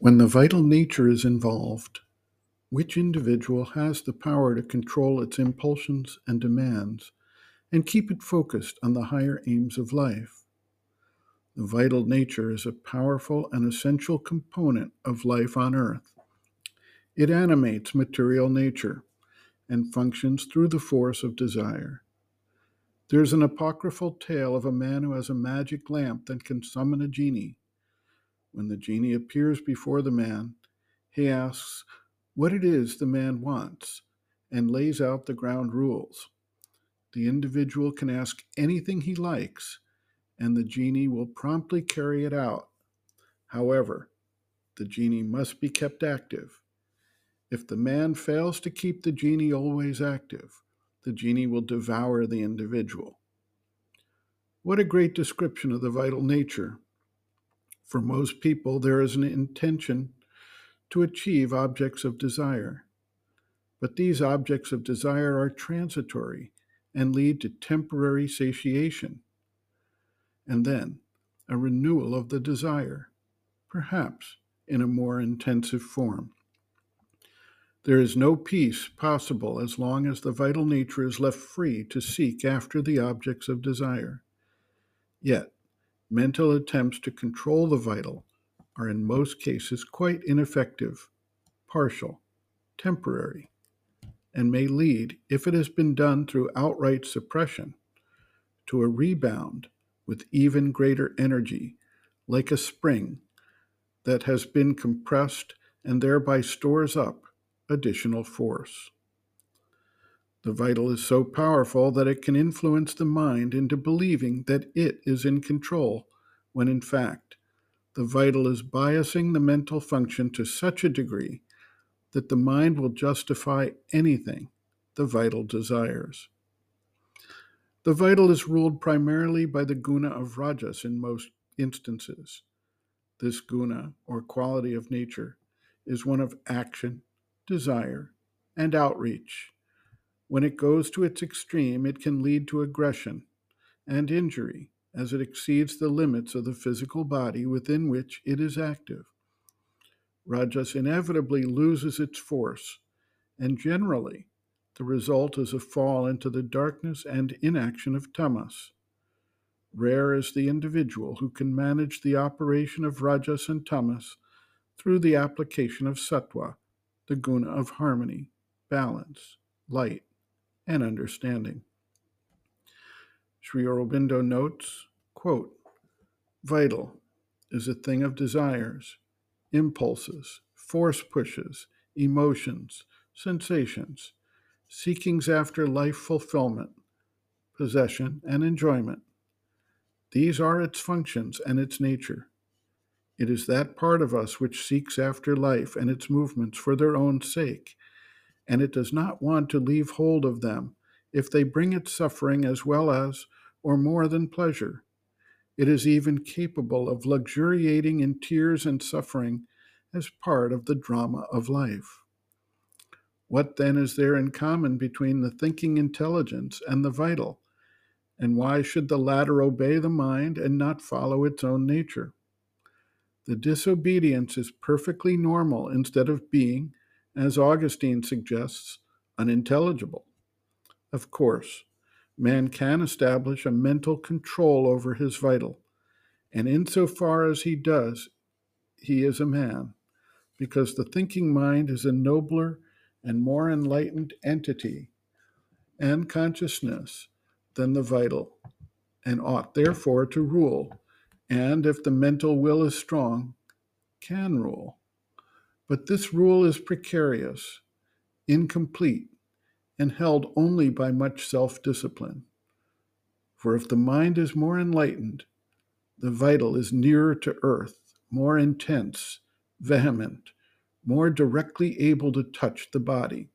When the vital nature is involved, which individual has the power to control its impulsions and demands and keep it focused on the higher aims of life? The vital nature is a powerful and essential component of life on earth. It animates material nature and functions through the force of desire. There's an apocryphal tale of a man who has a magic lamp that can summon a genie. When the genie appears before the man, he asks what it is the man wants and lays out the ground rules. The individual can ask anything he likes, and the genie will promptly carry it out. However, the genie must be kept active. If the man fails to keep the genie always active, the genie will devour the individual. What a great description of the vital nature. For most people, there is an intention to achieve objects of desire. But these objects of desire are transitory and lead to temporary satiation. And then a renewal of the desire, perhaps in a more intensive form. There is no peace possible as long as the vital nature is left free to seek after the objects of desire. Yet, mental attempts to control the vital are in most cases quite ineffective, partial, temporary, and may lead, if it has been done through outright suppression, to a rebound with even greater energy, like a spring that has been compressed and thereby stores up additional force. The vital is so powerful that it can influence the mind into believing that it is in control, when in fact, the vital is biasing the mental function to such a degree that the mind will justify anything the vital desires. The vital is ruled primarily by the guna of rajas in most instances. This guna, or quality of nature, is one of action, desire, and outreach. When it goes to its extreme, it can lead to aggression and injury as it exceeds the limits of the physical body within which it is active. Rajas inevitably loses its force, and generally, the result is a fall into the darkness and inaction of tamas. Rare is the individual who can manage the operation of rajas and tamas through the application of sattva the guna of harmony, balance, light, and understanding. Sri Aurobindo notes, quote, Vital is a thing of desires, impulses, force pushes, emotions, sensations, seekings after life fulfillment, possession, and enjoyment. These are its functions and its nature. It is that part of us which seeks after life and its movements for their own sake, and it does not want to leave hold of them if they bring it suffering as well as, or more than pleasure. It is even capable of luxuriating in tears and suffering as part of the drama of life. What then is there in common between the thinking intelligence and the vital? And why should the latter obey the mind and not follow its own nature? The disobedience is perfectly normal instead of being, as Augustine suggests, unintelligible. Of course, man can establish a mental control over his vital, and insofar as he does, he is a man, because the thinking mind is a nobler and more enlightened entity and consciousness than the vital, and ought therefore to rule and if the mental will is strong, can rule. But this rule is precarious, incomplete, and held only by much self discipline. For if the mind is more enlightened, the vital is nearer to earth, more intense, vehement, more directly able to touch the body.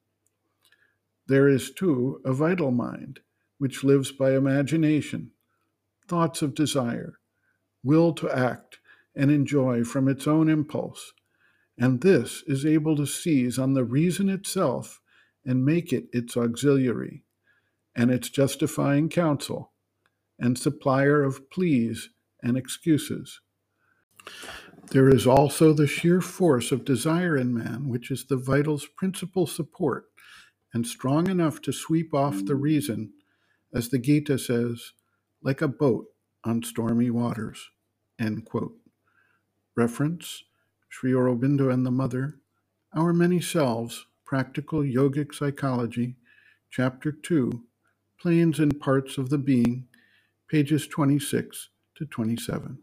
There is, too, a vital mind, which lives by imagination, thoughts of desire, will to act and enjoy from its own impulse, and this is able to seize on the reason itself and make it its auxiliary, and its justifying counsel, and supplier of pleas and excuses. There is also the sheer force of desire in man, which is the vital's principal support and strong enough to sweep off the reason, as the Gita says, like a boat on stormy waters. Reference Sri Aurobindo and the Mother, Our Many Selves, Practical Yogic Psychology, Chapter 2, Planes and Parts of the Being, pages 26 to 27.